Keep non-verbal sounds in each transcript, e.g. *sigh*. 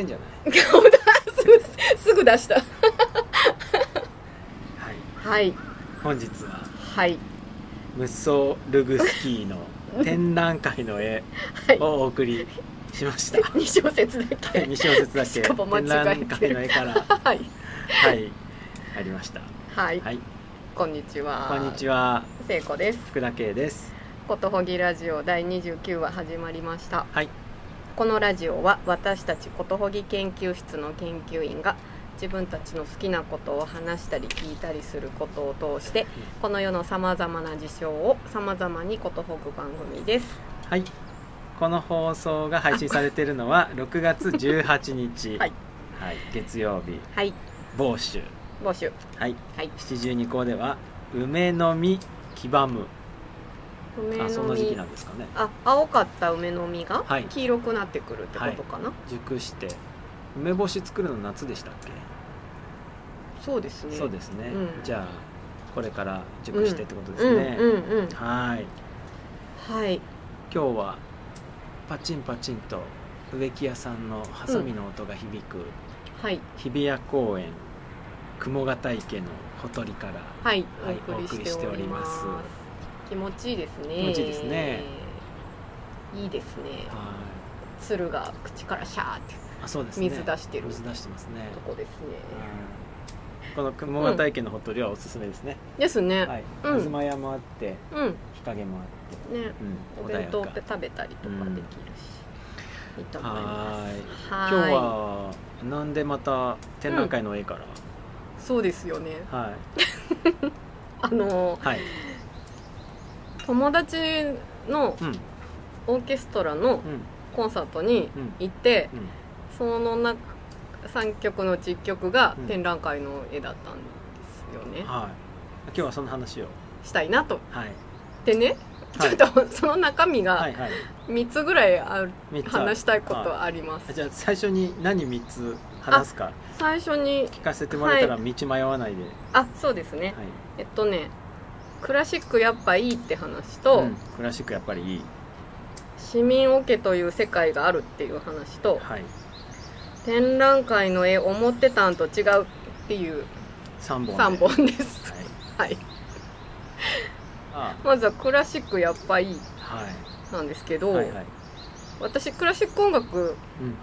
点じゃない？*laughs* すぐ出した。はい。はい。本日ははい。ムッソルグスキーの *laughs* 展覧会の絵はい。をお送りしました。*laughs* 2小節だけ。2小節だけ。展覧会の絵から。はい。はい。ありました。はい、はい。こんにちは。こんにちは。聖子です。福田圭です。ことほぎラジオ第29話始まりました。はいこのラジオは私たちことほぎ研究室の研究員が自分たちの好きなことを話したり聞いたりすることを通してこの世のさまざまな事象をさまざまにことほぐ番組です。はい。この放送が配信されているのは *laughs* 6月18日。はい、はい、月曜日。はい。某州募集はい。はい。七十二校では梅の実黄ばむ梅あその時期の実なんですかね。あ青かった梅の実がはい。黄色くなってくるってことかな、熟して。梅干し作るの夏でしたっけ、そうですね。そうですね、うん。じゃあこれから熟してってことですね、うんうんうん。はい。はい。今日はパチンパチンと植木屋さんのハサミの音が響く、はい。日比谷公園雲形池のほとりからはい、はいお送りしております気持ちいいですね。気持ちいいですね。いいですね。は鶴が口からシャーっていあそうですね。水出してる水出してますね。とこですね。はい。この雲形池のほとりはおすすめですね、ですね、はい。うん。東山もあってうん。日陰もあって。ね。うん、お弁当って食べたりとかできるし、いいと思います。今日はなんでまた展覧会の絵から、そうですよね。はい。*laughs* あのはい友達のうん。オーケストラのうん。コンサートにうん。行って、うん。その中3曲のうち1曲がうん展覧会の絵だったんですよね、はい。今日はその話を。したいなと。はい。でね、はい。ちょっとその中身がはいはい。3つぐらいある、話したいことはあります、い。じゃあ最初に何3つ話すか。最初に聞かせてもらえたら道迷わないで、あそうですね。はい。えっとねクラシックやっぱいいって話と、うんクラシックやっぱりいい。市民オケという世界があるっていう話とはい。展覧会の絵思ってたんと違うっていう3本で。3本です。はい。はい。あ。まずはクラシックやっぱいいはい。なんですけど、はいはい。私クラシック音楽うん。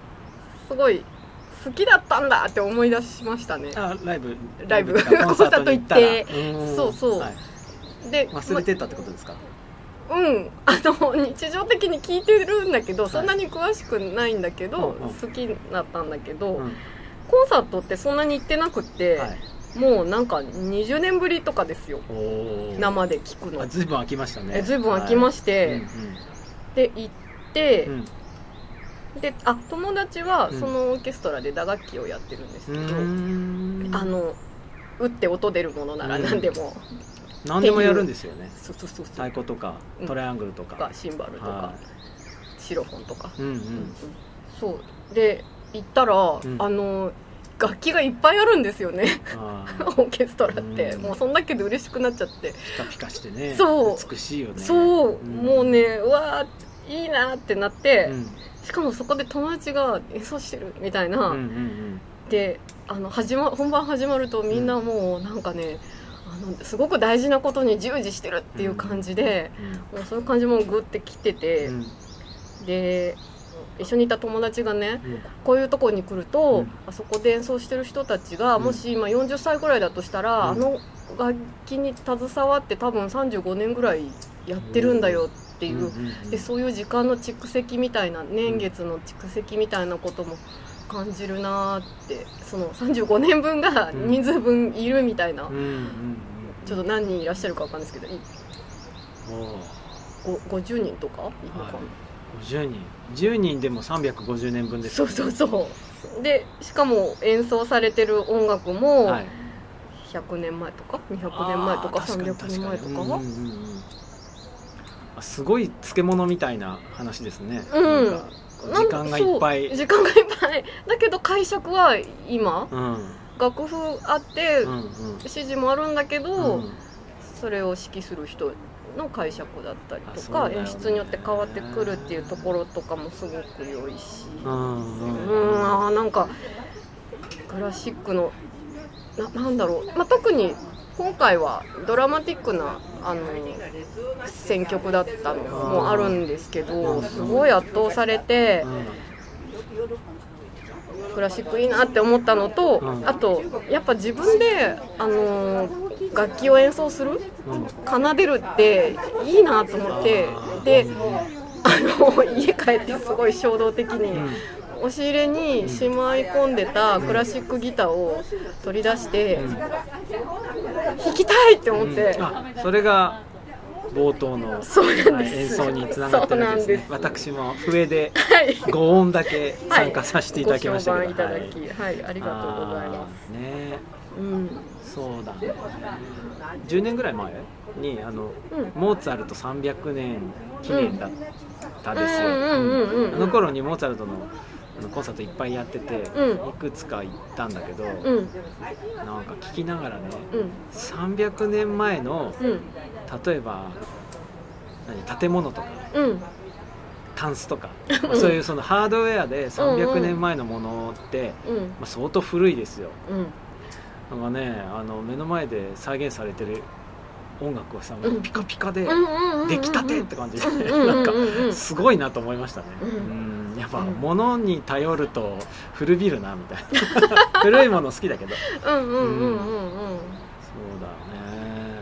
すごい好きだったんだって思い出しましたね。あライブ。ライブ。コンサートに行ったらコンサートーん。そうそう。はいで忘れてたってことですか、まうん。あの日常的に聞いてるんだけど、い。そんなに詳しくないんだけど、うんうん。好きだったんだけど、うん。コンサートってそんなに行ってなくって、はい。もうなんか20年ぶりとかですよ。生で聞くの。あずいぶん空きましたね。えずいぶん空きましはい。て、で行ってうん、うんであ友達はうん。そのオーケストラで打楽器をやってるんですけど、うーん。あの打って音出るものなら何でも、何でもやるんですよね。そうそうそう太鼓とかうん。トライアングルとか、とかシンバルとかはシロフォンとか、いうんううん。んそう。で行ったら、ん。あの楽器がいっぱいあるんですよね。あ *laughs* オーーケストラって、うん。もうそんだけで嬉しくなっちゃって、ピカピカしてね。そう。美しいよね。そう、ん。もうねうわーいいなってなって、うん。しかもそこで友達が演奏してるみたいな、うんうんであの始ま本番始まるとみんなもうなんかね、あのすごく大事なことに従事してるっていう感じで、もうそういう感じもグッてきてて、で一緒にいた友達がねうん。こういうとこに来ると、うん。あそこで演奏してる人たちが、うん。もし今40歳ぐらいだとしたら、うん。あの楽器に携わって多分35年ぐらいやってるんだよっていう、でそういう時間の蓄積みたいな年月の蓄積みたいなことも感じるなーってその35年分がうん。人数分いるみたいな、うんうんうんちょっと何人いらっしゃるかわかんないですけどいおーご50人とか？い。るのかな、はい50人。10人でも350年分ですそうそうそう。でしかも演奏されてる音楽もはい。100年前とか？200年前とか？あー300年前とか確に確に。うんうんうん。あすごい漬物みたいな話ですね、うん。なんか時間がいっぱい。時間がいっぱい。だけど解釈は今うん。楽譜あって、うんうん。指示もあるんだけど、うん。それを指揮する人の解釈だったりとか、ね。演出によって変わってくるっていうところとかもすごく良いし。うんあーなんかクラシックのななんだろう、まあ、特に今回はドラマティックなあの選曲だったのもあるんですけどすごい圧倒されてクラシックいいなって思ったのとうんあとやっぱ自分であの楽器を演奏するうんうん奏でるっていいなと思ってであの家帰ってすごい衝動的に。うん押し入れにしまい込んでたクラシックギターを取り出して弾きたいって思って、うん。あそれが冒頭の演奏につながってるわけですね。私も笛ではい。5音だけ参加させていただきましたけど、ご評判いただきはい、ありがとうございまあーね。すうんそうだね10年ぐらい前にあの、うん。モーツァルト300年記念だったですよ、あの頃にモーツァルトのコンサートいっぱいやってて、うん。いくつか行ったんだけど、うん。なんか聞きながらねうん。300年前のうん。例えば何建物とかうん。タンスとか、ま *laughs* あそういうそのハードウェアで300年前のものって、うん。まあ、相当古いですよ。うん。なんかねあの目の前で再現されてる音楽をさ、うん。ピカピカで出来たてって感じで、なんかすごいなと思いましたね、うん。うんやっぱうん。物に頼ると古びるなみたいな。*laughs* 古いもの好きだけど。うんうんうんうんうん。そうだね。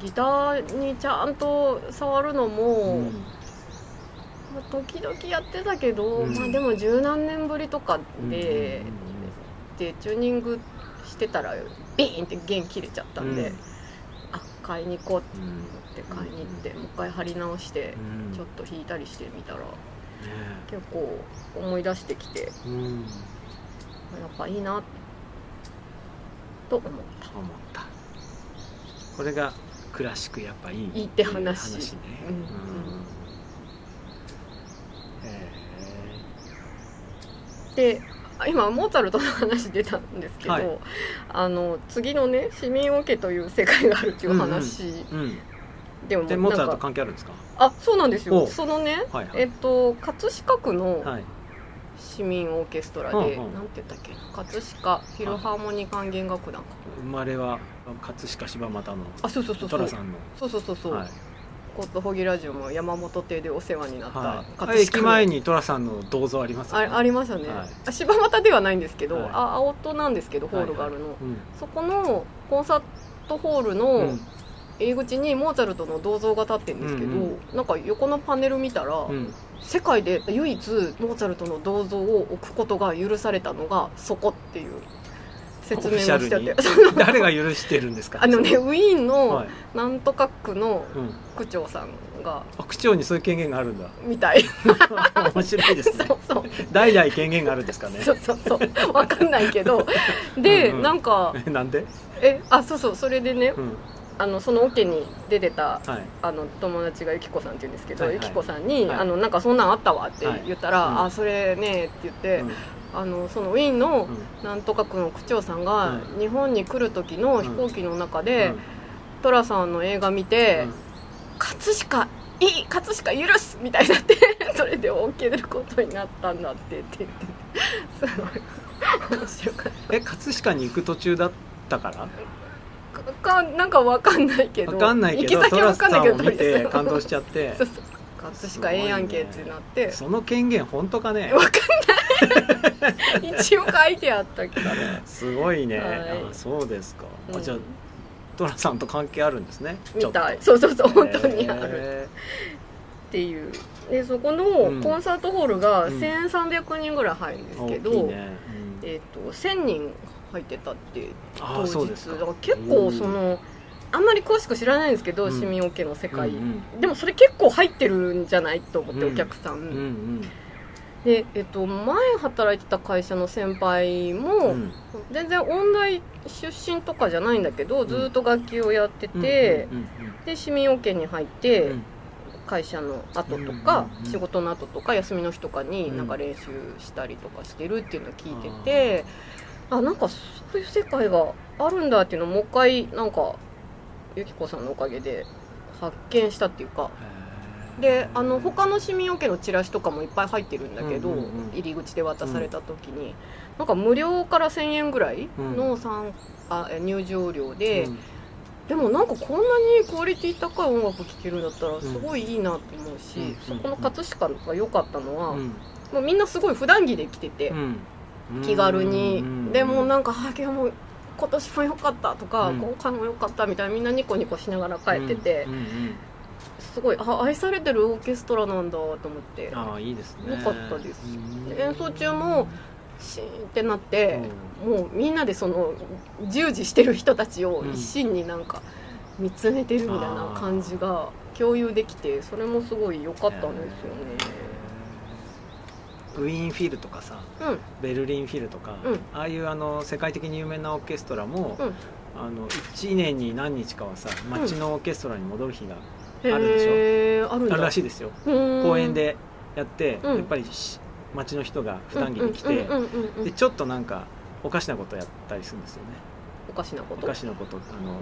ギターにちゃんと触るのも、うん。まあ時々やってたけど、うん。まあでも十何年ぶりとかうんで、でチューニングしてたらビーンって弦切れちゃったんで、うん。あ買いに行こううんうんって買いに行って、もう一回貼り直して、うん。ちょっと弾いたりしてみたらね結構思い出してきてやっうんぱいいなと思った。思った。これがクラシックやっぱいいいいって話。話ね。うんうんへであ今モーツァルトの話出たんですけど、はい。あの次のね市民オケという世界があるっていう話でもでモーツァルト関係あるんですか？あそうなんですよ。おそのねはいはい。えっと葛飾区のはい。市民オーケストラで、うんうん。なんて言ったっけ？葛飾フィルハーモニー管弦楽団か、生まれは葛飾柴又のあそうそうそうそう。寅さんの。そうそうそうそう、はい。コットホギラジオも山本邸でお世話になった、はい、駅前にに寅さんの銅像ありますよね。あありましたね、はい。あ柴又ではないんですけど、はい。あ青戸なんですけどホールがあるの、うん。そこのコンサートホールうのん入り口にモーツァルトの銅像が立ってるんですけど、うんなんか横のパネル見たら、うん。世界で唯一モーツァルトの銅像を置くことが許されたのがそこっていう説明をしちゃって *laughs* 誰が許してるんですか？あのねウィーンのはい。なんとか区のうん、区長さんがあ区長にそういう権限があるんだ。みたい。*laughs* 面白いですね。*laughs* そうそう。代々権限があるんですかね。そうそうそう。わかんないけど。で、うんうん。なんかえなんで、えあそうそう。それでねうんあのそのオケに出てたはい、あの友達がゆきこさんって言うんですけど、はいはい。ゆきこさんに、はい。あのなんかそんなんあったわって言ったら、はいうん。あそれねって言って、うん。あのそのウィーンのうん。なんとか区の区長さんがうん日本に来る時の飛行機の中で、うん。寅さんの映画見て、うん。葛飾いい葛飾許すみたいになって *laughs* それで OK ることになったんだってって言ってすごい。面白かっえ葛飾に行く途中だったから？たかなんかわかんないけどわかんないけど行き先はわかんないけど見て感動しちゃって。そうそう。葛飾ええやんけってなって、その権限本当かね。わかんない。一応書いてあったけどね。すごいね、はい。あそうですか、うん。あじゃあトラさんと関係あるんですね？みたい。そうそうそうと本当にある。へっていう。でそこのうん。コンサートホールがうん。1300人ぐらい入るんですーけど、大きいね、うん。えっと1000人入ってたってあ当日。だから結構そのあんまり詳しく知らないんですけど、うん。市民オケの世界、うんでもそれ結構入ってるんじゃないと思って、うん。お客さん、うんうん。で、えっと、前働いてた会社の先輩も、うん。全然音大出身とかじゃないんだけどずっと楽器をやってて、うんで市民オケに入って、うん。うん会社の後とか、うんうんうん。仕事の後とか休みの日とかにうんなんか練習したりとかしてるっていうのを聞いてて、あなんかそういう世界があるんだっていうのをもう一回なんかゆきこさんのおかげで発見したっていうか。であの他の市民オケのチラシとかもいっぱい入ってるんだけど、うんうんうん入り口で渡された時に、なんか無料から1000円ぐらいの参あえ入場料で、うん。でもなんかこんなにクオリティ高い音楽聴けるんだったらすごいいいなと思うし、うん。そこの葛飾が良かったのは、うん。もうみんなすごい普段着で来てて、うん気軽に、うん。でもなんか「あ今日も今年も良かった」とか、うん。今回も良かったみたいなみんなニコニコしながら帰ってて、うんうんうん。すごいあ愛されてるオーケストラなんだと思って。ああいいですね。よかったです。うん。演奏中もシーンってなって、もうみんなでその従事してる人たちを一心になんか見つめてるみたいな感じが共有できてそれもすごい良かったんですよね。ウィーンフィルとかさうん。ベルリンフィルとか、うん。ああいうあの世界的に有名なオーケストラも、うん。あの1年に何日かはさ街のオーケストラに戻る日がへあるでしょ。ーあるらしいですよ、公公園でやって、うん。やっぱりし街の人が普段着で来て、でちょっとなんかおかしなことやったりするんですよね。おかしなこと？おかしなこと。あの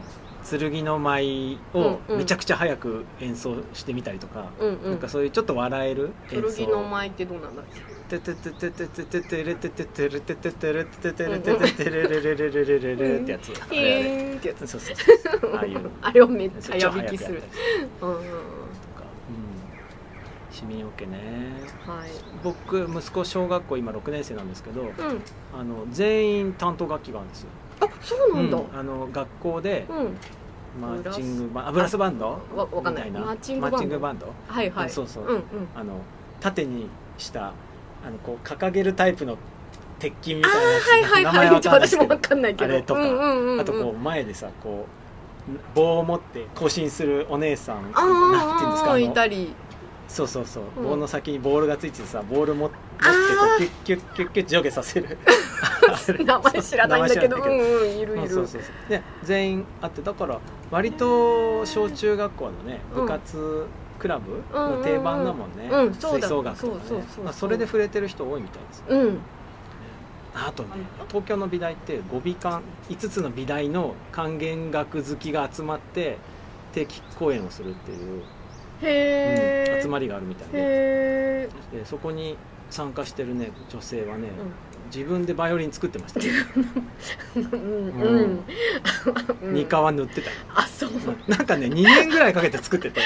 剣の舞をめちゃくちゃ早く演奏してみたりとか、うんうん。なんかそういうちょっと笑える演奏。剣の舞ってどうなんだっけ？ててててててててれてててれてててれてててれてててれれれれれれれれってやつあピれあれーンってやつそうそうそうああいうのあれをめっちゃ超やびきする早くやったりとかうんうんうん市民オケねはい僕息子小学校今6年生なんですけどうんあの全員担当楽器があるんですよあそうなんだうんあの学校でうんマーチングバンあブラスバンドわわかんないみたマーチングバンドマーチングバンドはいはいそうそううんうんあの縦にしたあのこう掲げるタイプの鉄筋みあたいなやつーはいはいはい。かんないですけど私もわかんないけど。あれとかうんうんうんうん。あとこう前でさこう棒を持って行進するお姉さんあなんていうんですかあいたり。そうそうそう、うん。棒の先にボールがついててさボールも持ってこうキュッキュッキュッキュッ上下させる名前知らないんだけどうんうんいるいるうんそうそうそうで全員あってだから割と小中学校のねうん部活クラブの定番だもんね、うんそうだ。吹奏楽とかね。それで触れてる人多いみたいですうん。あとね東京の美大って5美館5つの美大の管弦楽好きが集まって定期公演をするっていう、うん集まりがあるみたいで。でそこに参加してるね女性はね、自分でバイオリン作ってました、うんうん。うん。二皮塗ってた。よあそう。なんかね2年ぐらいかけて作ってて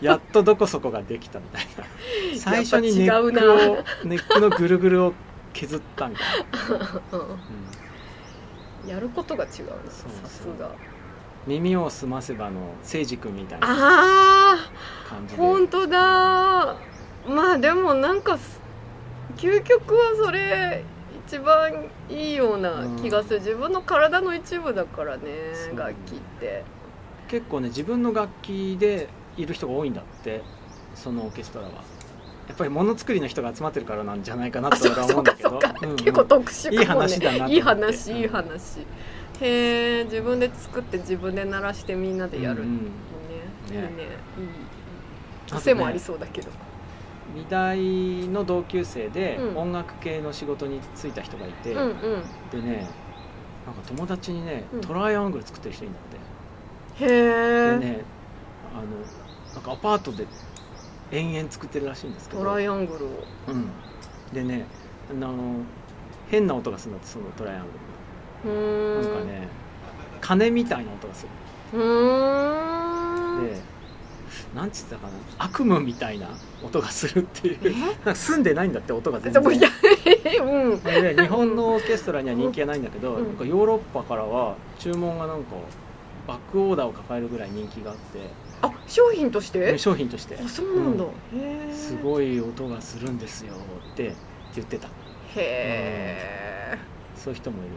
やっとどこそこができたみたいな。*laughs* 最初にネックをネックのぐるぐるを削ったみたいな、うん。うんやることが違うさすが。耳を澄ませばの誠司君みたいなああ感じで。本当だまあでもなんかす究極はそれ一番いいような気がする、自分の体の一部だからね楽器って。結構ね自分の楽器でいる人が多いんだってそのオーケストラは。やっぱりものづくりの人が集まってるからなんじゃないかなあと俺は思うんだけど。結構特殊かも、ね、いい話だなと思って。いい話うん。いい話。へえ自分で作って自分で鳴らしてみんなでやる、うんうん。いいね。いい。ねねいい癖もありそうだけど、美大の同級生でうん。音楽系の仕事に就いた人がいて、うんうん。でねなんか友達にね、うん。トライアングル作ってる人いるんだって、へえ、でねあのなんかアパートで延々作ってるらしいんですけど。トライアングルを。うん、でねあの変な音がするんだってそのトライアングうーん。ルなんかね鐘みたいな音がすうーん。るでなんつってたかな？悪夢みたいな音がするっていう。住んでないんだって音が全然。*laughs* うん。で日本のオーケストラには人気がないんだけど、うん。なんかヨーロッパからは注文がなんかバックオーダーを抱えるぐらい人気があって。あ商品として？商品として。あそうなんだ、うへえすごい音がするんですよって言ってた。へえそういう人もいる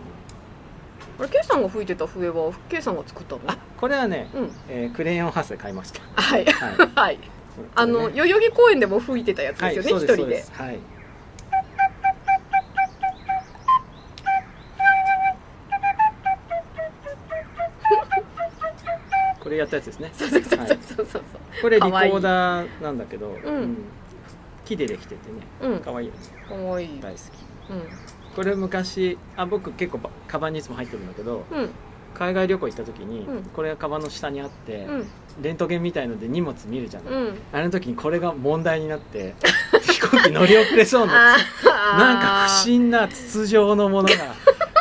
あれ K さんが吹いてた笛は K さんが作ったの？あこれはね、うん。えークレヨンハウスで買いました。はい。はい。はい。あの代々木公園でも吹いてたやつはいですよね一、そうです人で。そうです。はい。これやったやつですね。*laughs* そうそうそうはいそうそう。そうこれリコーダーなんだけど、ん。木でできててね。うん。可愛いよね。かわいい。大好き。うんこれ昔あ僕結構ばカバンにいつも入ってるんだけどうん。海外旅行行った時に、うん。これがカバンの下にあって、うん。レントゲンみたいので荷物見るじゃない、うん。あれの時にこれが問題になって *laughs* 飛行機乗り遅れそうにななんか不審な筒状のものが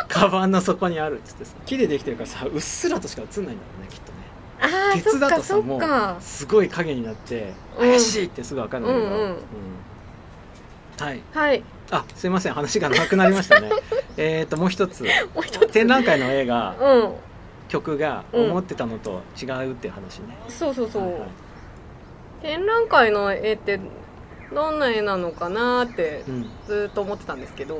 カバンの底にあるっつってさ木でできてるからさうっすらとしか映んないんだろうねきっとね。鉄だとさもうすごい影になってうん。怪しいってすぐ分かるんだけど、はい。はいあすいません話がなくなりましたね。*laughs* えっともう一つ。もう一つ。展覧会の映画。うん。曲がうん。思ってたのと違うっていう話ね、そうそうそう、はいはい。展覧会の絵ってどんな絵なのかなってうん。ずーっと思ってたんですけど。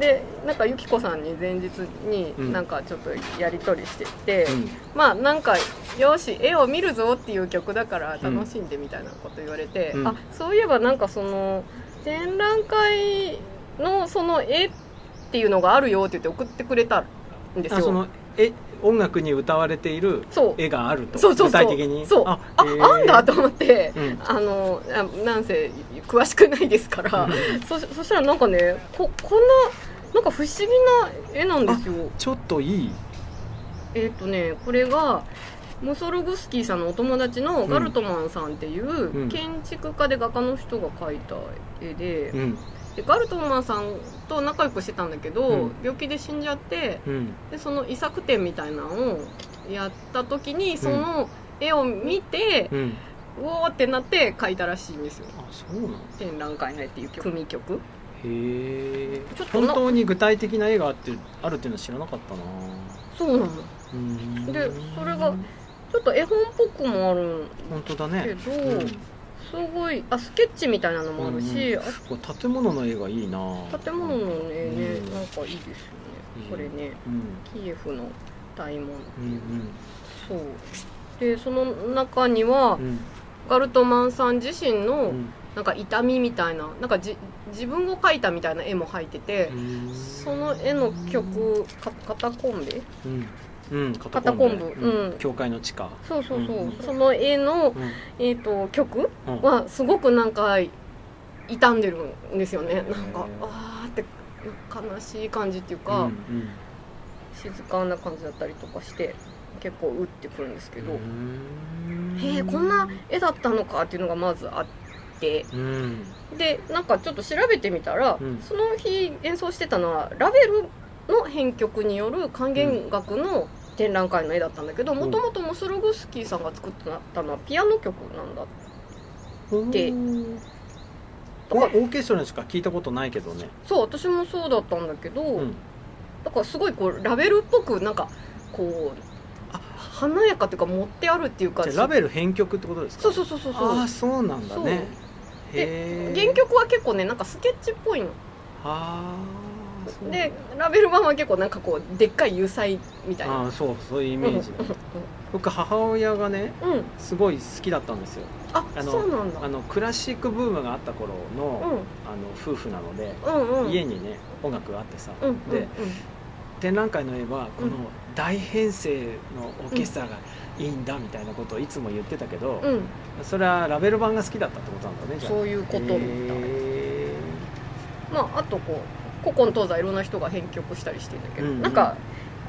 でなんかゆきこさんに前日にうん。なんかちょっとやり取りしてて、うん。まあなんかよし絵を見るぞっていう曲だから楽しんでみたいなこと言われて、うん。あそういえばなんかその展覧会のその絵っていうのがあるよって言って送ってくれたんですよ。あそのえ音楽に歌われているそう。絵があると。そうそうそう。具体的に？そう。ああへー。あんだと思って、うん。あのあなんせ詳しくないですから。そそしたらなんかねここんななんか不思議な絵なんですよ。ちょっといい。えっ、とねこれがムソルグスキーさんのお友達のガルトマンさんっていううん。建築家で画家の人が描いた絵で,、うん。でガルトマンさんと仲良くしてたんだけど、うん。病気で死んじゃってうん。でその遺作展みたいなのをやった時にその絵を見て、うん。うおーってなって描いたらしいんですよ。あそうなの？展覧会の絵っていう組曲？へえちょっとな本当に具体的な絵があってあるっていうのは知らなかったな。そうなの。うん。でそれがちょっと絵本っぽくもある本当だね。けど、うんすごい。あスケッチみたいなのもあるし、うんこれ建物の絵がいいな。あ建物の絵ね、うん。なんかいいですよね、うんこれね。うん。キエフの大門。うんそう。でその中には、うん。ガルトマンさん自身うのん。なんか痛みみたいななんかじ自分を描いたみたいな絵も入ってて、うん。その絵の曲かカタコンベ？うん。うんカタコンブうん。うん。教会の地下。そうそうそう、うん。その絵の、うん。えー、と曲うん。はすごくなんか傷んでるんですよね。なんかあーって悲しい感じっていううか、ん。静かな感じだったりとかして結構打ってくるんですけど、うん。へえこんな絵だったのかっていうのがまずあって。うん。でなんかちょっと調べてみたら、うん。その日演奏してたのはラベルの編曲による管弦楽の展覧会の絵だったんだけどもともとモスログスキーさんが作ったのはピアノ曲なんだでうん。とかオーケストラにしか聞いたことないけどね。そう私もそうだったんだけど、うん。だからすごいこうラベルっぽくなんかこうあ。華やかっていうか持ってあるっていうかラベル編曲ってことですか？そうそうそうそうそう。ああそうなんだね。へえ原曲は結構ねなんかスケッチっぽいの。ああでラベル版は結構なんかこうでっかい油彩みたいな。ああそうそういうイメージ。僕母親がねうん、うん、すごい好きだったんですよ。ああのそうなんだ。あのクラシックブームがあった頃の,、うん。あの夫婦なので、うんうん。家にね音楽があってさ、うんうんで展覧会の絵はこのうん大編成のオーケストラがいいんだみたいなことをいつも言ってたけど、うん、うん、それはラベル版が好きだったってことなんだねそういうことみたい。へまああとこう古今東西いろんな人が編曲したりしてんだけど、うんうん。なんか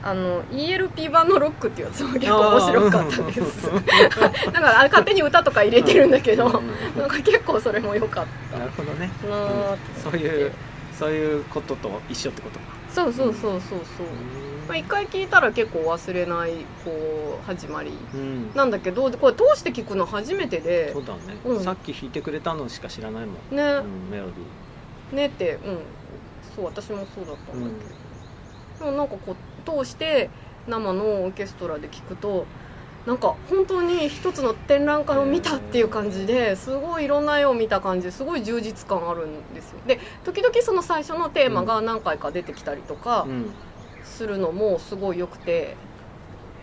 あの ELP 版のロックっていうやつも結構面白かったです。*laughs* だから勝手に歌とか入れてるんだけど、うんうんうんなんか結構それも良かっなるほどね。たなーってそういうそういうことと一緒ってことか。そうそうそうそうそう、まあ、一回聞いたら結構忘れないこう始まり。うん。なんだけどこれ通して聞くの初めてで。そうだね、うん。さっき弾いてくれたのしか知らないもん、ね、うん、メロデねってうんそう私もそうだったんだけど、でもなんかこう通して生のオーケストラで聞くとなんか本当に一つの展覧会を見たっていう感じですごいいろんな絵を見た感じですごい充実感あるんですよ。で時々その最初のテーマが何回か出てきたりとかするのもすごい良くて。へ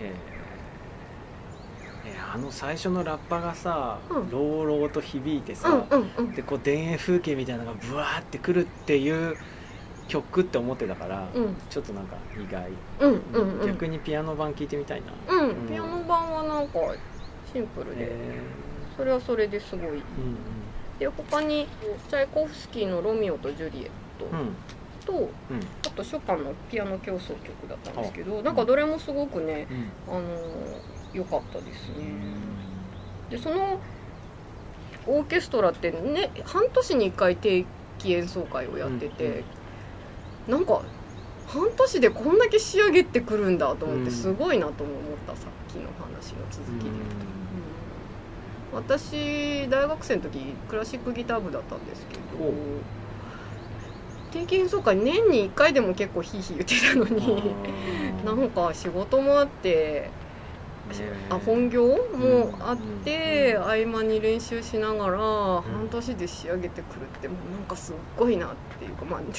ええあの最初のラッパがさ、うん。朗々と響いてうんさ、うんうん。でこう田園風景みたいなのがブワーってくるっていう曲って思ってたから、うん。ちょっとなんか意外、うんうんうん。逆にピアノ版聴いてみたいな、うん。うん。ピアノ版はなんかシンプルでへそれはそれですごい。えで他にチャイコフスキーの「ロミオとジュリエットうんうん」とうん。あとショパンのピアノ協奏曲だったんですけどなんかどれもすごくねうん。あの良かったですね。でそのオーケストラってね半年に1回定期演奏会をやってて、なんか半年でこんだけ仕上げてくるんだと思っうん。てすごいなとも思ったさっきの話の続きで、うん。私大学生の時クラシックギター部だったんですけど定期演奏会年に1回でも結構ヒーヒー言ってたのに *laughs* なんか仕事もあってあ本業もあって、合間に練習しながら半年で仕上げてくるってもうなんかすっごいなっていうかまあ *laughs*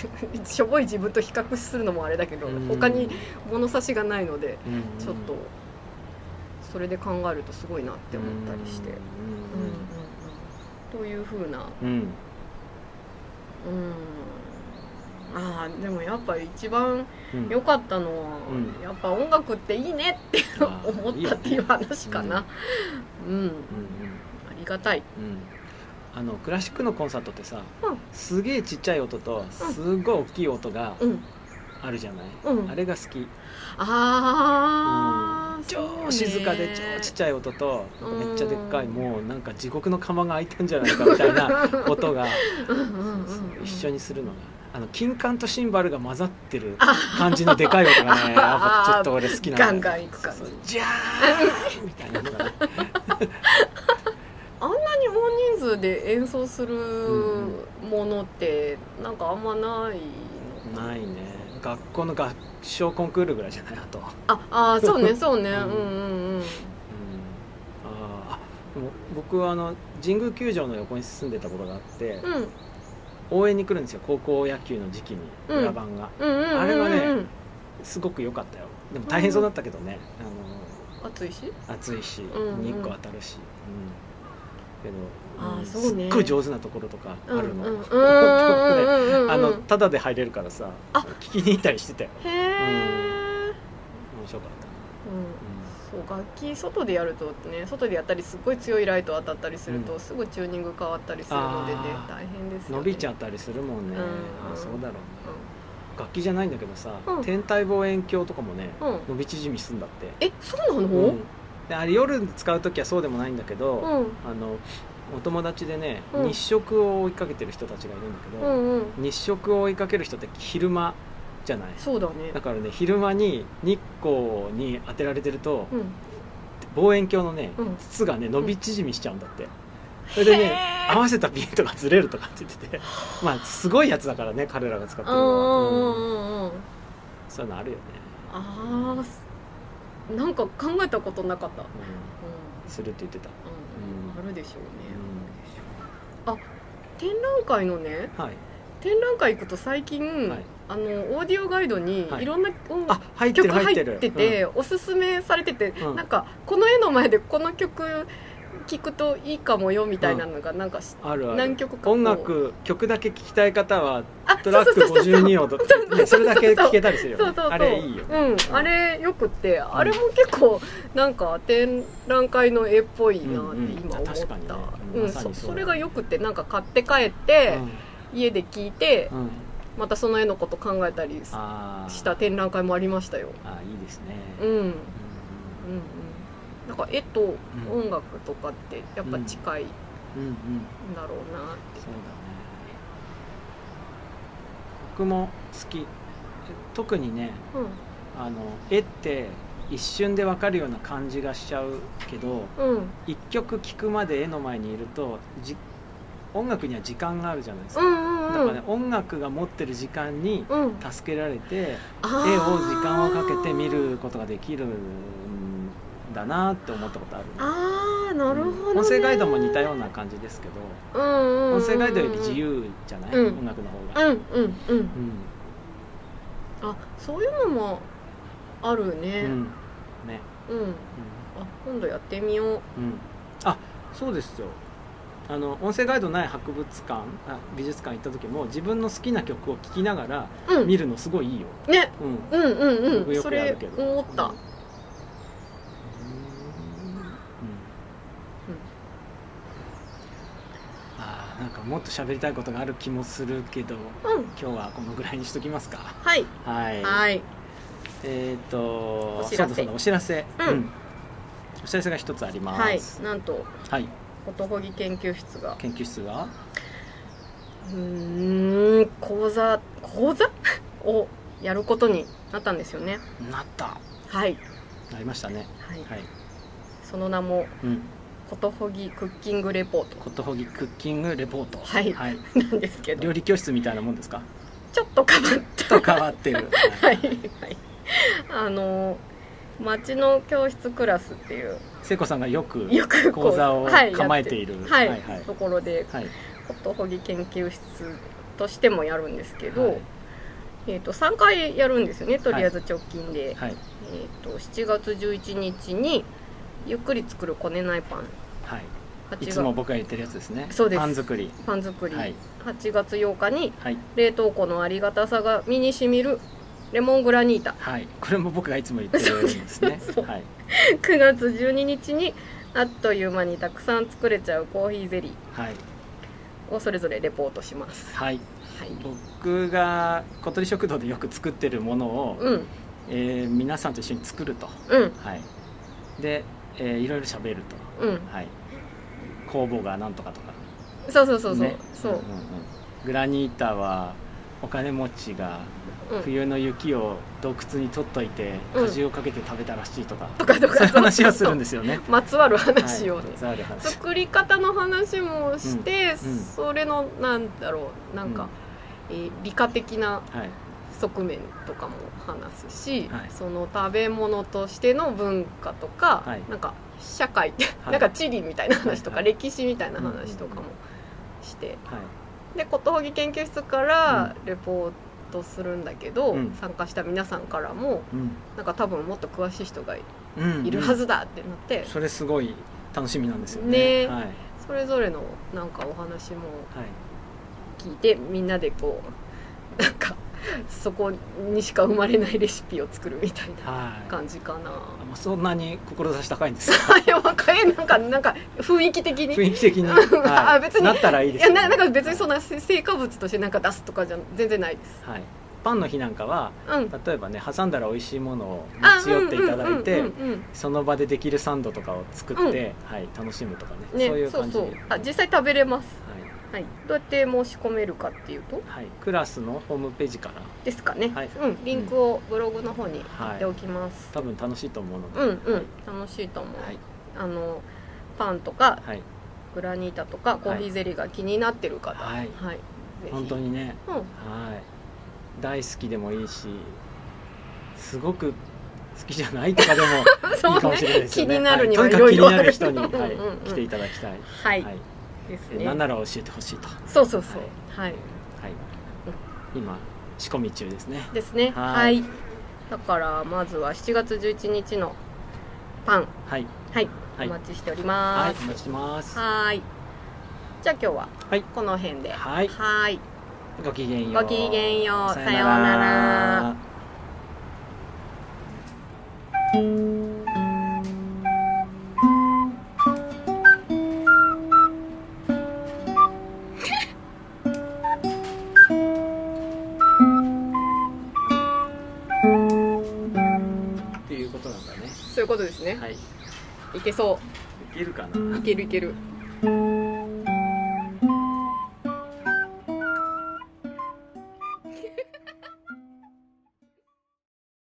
しょぼい自分と比較するのもあれだけど、他に物差しがないのでちょっとそれで考えるとすごいなって思ったりして、うん。というふうな。うんあーでもやっぱり一番うん。良かったのは、うん。やっぱ音楽っていいねって思ったっていう話かな。うん、うんうん。ありがたい。うん。あのクラシックのコンサートってさ、うん。すげえちっちゃい音とすごい大きい音がうん。あるじゃない、うん。あれが好き。ああ、超ね。静かで超ちっちゃい音とうん。めっちゃでっかいもうなんか地獄の釜が開いたんじゃないかみたいな音が一緒にするのがあの金管とシンバルが混ざってる感じのでかい音がね *laughs* やっぱちょっと俺好きなのガンガンいく感じ。そうそう。ジャーンみたいなのがね。*laughs* あんなに大人数で演奏するものってなんかあんまないのな。いね。学校の合唱コンクールぐらいじゃない？あと。ああーそうね *laughs* そうねううん。んうんうんうんあーあでも僕はあの神宮球場の横に住んでたことがあって、うん応援に来るんですよ高校野球の時期にうん。裏番が、あれはねすごく良かったよ。でも大変そうだったけどね、暑いしあの暑いし、うんうん。日光当たるし、うん、けどすっごい上手なところとかあるの、*laughs* あのタダで入れるからさあ。聞きに行ったりしてたよ。へえ面白かった。うんそう楽器外でやるとね外でやったりすっごい強いライト当たったりすると、うん。すぐチューニング変わったりするのでね大変ですよね。伸びちゃったりするもんね、うん。あそうだろうね。楽器じゃないんだけどさ、うん。天体望遠鏡とかもねうん、うん、伸び縮みすんだって。えそうなの、うん。であれ夜使う時はそうでもないんだけど、うん。あのお友達でね、うん。日食を追いかけてる人たちがいるんだけど、うんうん。日食を追いかける人って昼間じゃない。そうだね。だからね昼間に日光に当てられてるとうん。望遠鏡のね、うん。筒がね伸び縮みしちゃうんだって、それでね合わせたピントがずれるとかって言ってて。*laughs* まあすごいやつだからね彼らが使ってるのは、うんそういうのあるよね、ああなんか考えたことなかった、するって言ってた、うん、あるでしょうね。う、展覧会のねん、はい。展覧会行くと最近、はいあのオーディオガイドにはい。いろんな音あ楽入ってる曲入入っててて、おすすめされてて、うん。なんかこの絵の前でこの曲聴くといいかもよみたいなのがなんかし、うんあるある。何曲かこう。音楽曲だけ聴きたい方はあトラックそうそうそうそう。52をどねそれだけ聴けたりするよね。そうそうそう。あれいいようん、あれよくってあれも結構なんか展覧会の絵っぽいなって今思うんうん。った、うんうん。まそうそそれがよくってなんか買って帰って、家で聴いてうんうんまたその絵のこと考えたりした展覧会もありましたよ。あーいいですね。うん。うんうんうん。なんか絵と音楽とかってやっぱ近いんうんうんだろうなってそうだね。僕も好き。特にねあの絵って一瞬で分かるような感じがしちゃうけどうんうん。一曲聴くまで絵の前にいるとじ音楽には時間があるじゃないですか、うんうんだからね音楽が持ってる時間にうん。助けられてあー。絵を時間をかけて見ることができるんだなって思ったことあるね。あーなるほど、ね。音声ガイドも似たような感じですけどうんうんうんうん。音声ガイドより自由じゃない、うん。音楽の方が、うんうんうん。うん。あそういうのもあるね。うん。ね。うん、うん。あ今度やってみよう。うん、あそうですよあの音声ガイドない博物館あ美術館行った時も自分の好きな曲を聴きながらうん。見るのすごいいいよ、ね。うん、うんうんう僕よんそれくやるけど。思った、うん。あーなんかもっと喋りたいことがある気もするけどうん。今日はこのぐらいにしときますか。はい。はい。はい。えっ、とお知らせ。そうだそうだお知らせ。うん。お知らせが一つありまはい。すなんと。はい、ことほぎ研究室が。研究室が？うーん講座講座？*laughs* をやることになったんですよね。なった。はい。なりましたね。はい。はい。その名もうん。ことほぎクッキングレポート。ことほぎクッキングレポート。はい。はい、*laughs* なんですけど。料理教室みたいなもんですか？ちょっと変わっちょっと変わってる。た *laughs* はいはい。あの町の教室クラスっていう聖子さんがよく講座をはい構えている。はい、はいはい。ところではい。ことほぎ研究室としてもやるんですけど、はい。えー、と3回やるんですよねとりあえず直近で、はい。えー、と7月11日にゆっくり作るこねないパン。はい。8いつも僕が言ってるやつですね。そうです。パン作り。パン作り、はい。8月8日にはい。冷凍庫のありがたさが身にしみるレモングラニータ。はい。これも僕がいつも言ってるんですね。*laughs* はい。9月12日にあっという間にたくさん作れちゃうコーヒーゼリはい。ーをそれぞれレポートします。はい。はい。僕が小鳥食堂でよく作ってるものを、うん。えー皆さんと一緒に作ると。うん。はい。で、えーいろいろ喋ると。うん。はい。工房がなんとかとか。そうそうそうそう、ね。そう、んんん。グラニータはお金持ちがうん。冬の雪を洞窟に取っといてうん。果汁をかけて食べたらしいとか、とかとか。そういう話をするんですよね。*laughs* まつわる話を。ね、はい。作り方の話もして、うん。うん。それのなんだろうなんか、えー理科的なはい。側面とかも話すし、はい。その食べ物としての文化とか、はい。なんか社会、はい。*laughs* なんか地理みたいな話とか、歴史みたいな話とかもして、はいでことほぎ研究室からレポートするんだけど、うん。参加した皆さんからもうん。なんか多分もっと詳しい人がいうんるはずだってなって、それすごい楽しみなんですよね。ね。はい。それぞれのなんかお話もはい。聞いてみんなでこうなんかそこにしか生まれないレシピを作るみたいなはい。感じかな。あもうそんなに志高いんですか？*laughs* いや若いなんかなんか雰囲気的に？雰囲気的に、あ *laughs* はい別になったらいいいですよね、やななんか別にそんな成果物としてなんか出すとかじゃ全然ないです。はい。パンの日なんかはうん。例えばね挟んだら美味しいものをあ持ち寄っていただいてその場でできるサンドとかを作って、うんはい楽しむとかねねそういうそうそう感じであ実際食べれます。はい。はい。どうやって申し込めるかっていうと？はい、クラスのホームページから。ですかね。はい。うん。リンクをブログの方に貼っておきます。多分楽しいと思うので、うんうん、はい。楽しいと思う。はい。あのパンとかはい、グラニータとかコーヒーゼリーが気になってる方、はい。はい、本当にね、うん。はい、大好きでもいいしすごく好きじゃないとかでもそういいかもしれないですよね。*laughs* 気になるには、はいいとにかく気になる人に、はい。来ていただきたい、はい、はいですね。何なら教えてほしいと、はそうそうそう。はい、い、今仕込み中ですね。ですね。ははい。いだからまずは7月11日のパン。はい。はい、はい。お待ちしておりはます。いお待ちしてます。はーい。じゃあ今日ははい。この辺で。はい。はーい。ごきげんよう。ごきげんよう。ささようならことですね、はい。い、けそいけるかな。ういけるいける